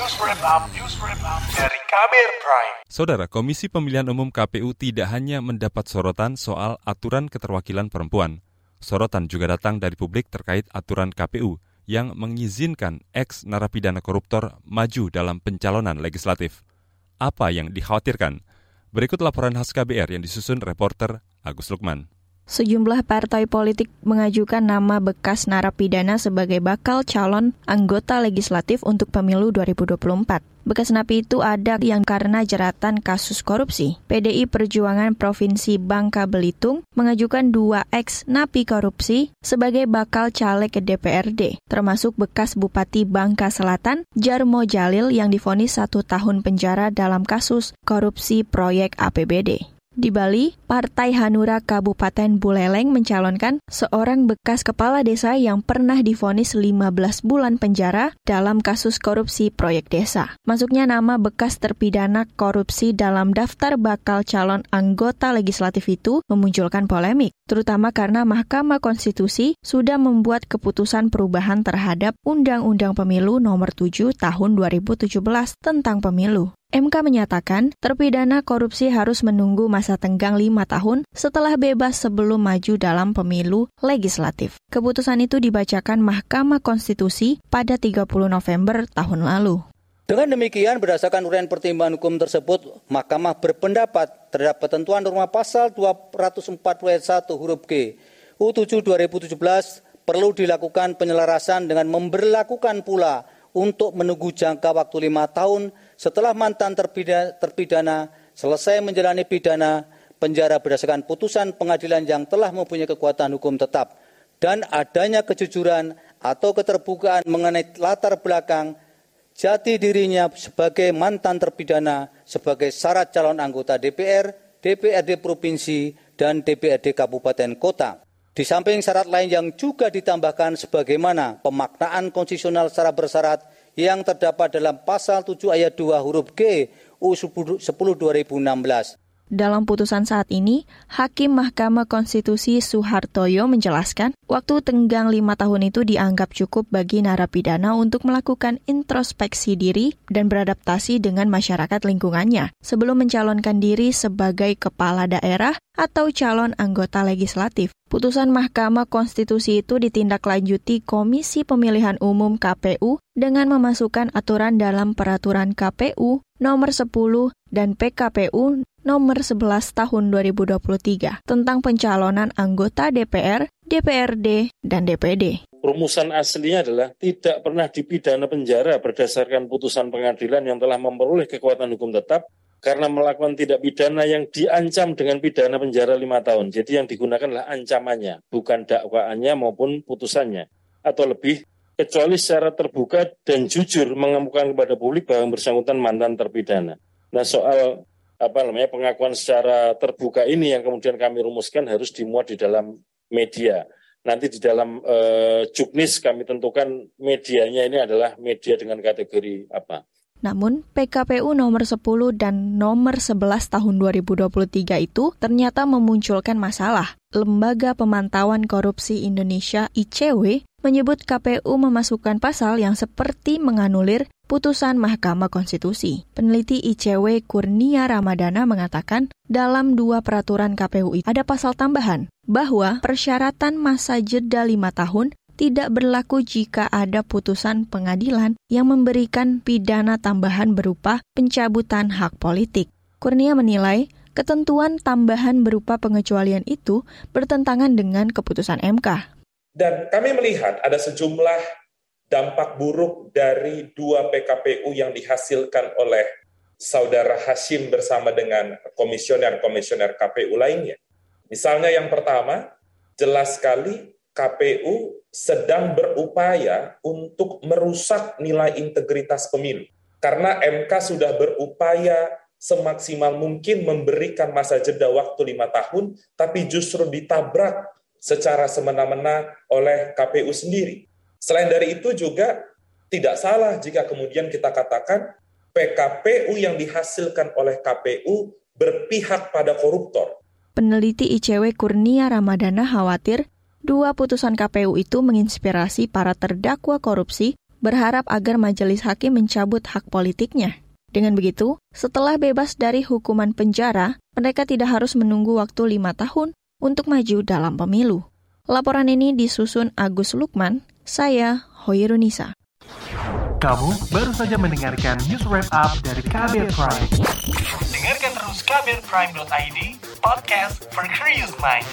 Dari Prime. Saudara, Komisi Pemilihan Umum KPU tidak hanya mendapat sorotan soal aturan keterwakilan perempuan. Sorotan juga datang dari publik terkait aturan KPU yang mengizinkan ex narapidana koruptor maju dalam pencalonan legislatif. Apa yang dikhawatirkan? Berikut laporan khas KBR yang disusun reporter Agus Lukman. Sejumlah partai politik mengajukan nama bekas narapidana sebagai bakal calon anggota legislatif untuk pemilu 2024. Bekas napi itu ada yang karena jeratan kasus korupsi. PDI Perjuangan Provinsi Bangka Belitung mengajukan dua ex napi korupsi sebagai bakal caleg ke DPRD, termasuk bekas Bupati Bangka Selatan, Jarmo Jalil yang difonis satu tahun penjara dalam kasus korupsi proyek APBD. Di Bali, Partai Hanura Kabupaten Buleleng mencalonkan seorang bekas kepala desa yang pernah difonis 15 bulan penjara dalam kasus korupsi proyek desa. Masuknya nama bekas terpidana korupsi dalam daftar bakal calon anggota legislatif itu memunculkan polemik, terutama karena Mahkamah Konstitusi sudah membuat keputusan perubahan terhadap Undang-Undang Pemilu Nomor 7 Tahun 2017 tentang pemilu. MK menyatakan terpidana korupsi harus menunggu masa tenggang lima tahun setelah bebas sebelum maju dalam pemilu legislatif. Keputusan itu dibacakan Mahkamah Konstitusi pada 30 November tahun lalu. Dengan demikian, berdasarkan uraian pertimbangan hukum tersebut, Mahkamah berpendapat terhadap ketentuan norma pasal 204 ayat 1 huruf G U7 2017 perlu dilakukan penyelarasan dengan memberlakukan pula untuk menunggu jangka waktu lima tahun setelah mantan terpidana, selesai menjalani pidana penjara berdasarkan putusan pengadilan yang telah mempunyai kekuatan hukum tetap dan adanya kejujuran atau keterbukaan mengenai latar belakang jati dirinya sebagai mantan terpidana sebagai syarat calon anggota DPR, DPRD provinsi, dan DPRD kabupaten kota. Di samping syarat lain yang juga ditambahkan sebagaimana pemaknaan konstitusional secara bersyarat yang terdapat dalam pasal 7 ayat 2 huruf G U 10 2016. Dalam putusan saat ini, Hakim Mahkamah Konstitusi Suhartoyo menjelaskan, waktu tenggang lima tahun itu dianggap cukup bagi narapidana untuk melakukan introspeksi diri dan beradaptasi dengan masyarakat lingkungannya sebelum mencalonkan diri sebagai kepala daerah atau calon anggota legislatif. Putusan Mahkamah Konstitusi itu ditindaklanjuti Komisi Pemilihan Umum KPU dengan memasukkan aturan dalam peraturan KPU nomor 10 dan PKPU nomor 11 tahun 2023 tentang pencalonan anggota DPR, DPRD, dan DPD. Rumusan aslinya adalah tidak pernah dipidana penjara berdasarkan putusan pengadilan yang telah memperoleh kekuatan hukum tetap karena melakukan tidak pidana yang diancam dengan pidana penjara lima tahun. Jadi yang digunakan adalah ancamannya, bukan dakwaannya maupun putusannya. Atau lebih, kecuali secara terbuka dan jujur mengemukakan kepada publik bahwa yang bersangkutan mantan terpidana. Nah soal apa namanya pengakuan secara terbuka ini yang kemudian kami rumuskan harus dimuat di dalam media. Nanti di dalam uh, juknis kami tentukan medianya ini adalah media dengan kategori apa. Namun, PKPU nomor 10 dan nomor 11 tahun 2023 itu ternyata memunculkan masalah. Lembaga Pemantauan Korupsi Indonesia ICW menyebut KPU memasukkan pasal yang seperti menganulir putusan Mahkamah Konstitusi. Peneliti ICW Kurnia Ramadana mengatakan, dalam dua peraturan KPU itu ada pasal tambahan bahwa persyaratan masa jeda lima tahun tidak berlaku jika ada putusan pengadilan yang memberikan pidana tambahan berupa pencabutan hak politik. Kurnia menilai ketentuan tambahan berupa pengecualian itu bertentangan dengan keputusan MK. Dan kami melihat ada sejumlah dampak buruk dari dua PKPU yang dihasilkan oleh saudara Hashim bersama dengan komisioner-komisioner KPU lainnya. Misalnya yang pertama, jelas sekali KPU sedang berupaya untuk merusak nilai integritas pemilu. Karena MK sudah berupaya semaksimal mungkin memberikan masa jeda waktu lima tahun, tapi justru ditabrak secara semena-mena oleh KPU sendiri. Selain dari itu juga tidak salah jika kemudian kita katakan PKPU yang dihasilkan oleh KPU berpihak pada koruptor. Peneliti ICW Kurnia Ramadana khawatir dua putusan KPU itu menginspirasi para terdakwa korupsi berharap agar majelis hakim mencabut hak politiknya. Dengan begitu, setelah bebas dari hukuman penjara, mereka tidak harus menunggu waktu lima tahun untuk maju dalam pemilu. Laporan ini disusun Agus Lukman, saya Hoirunisa. Kamu baru saja mendengarkan news wrap up dari Kabel Prime. Dengarkan terus kbrprime.id, podcast for curious mind.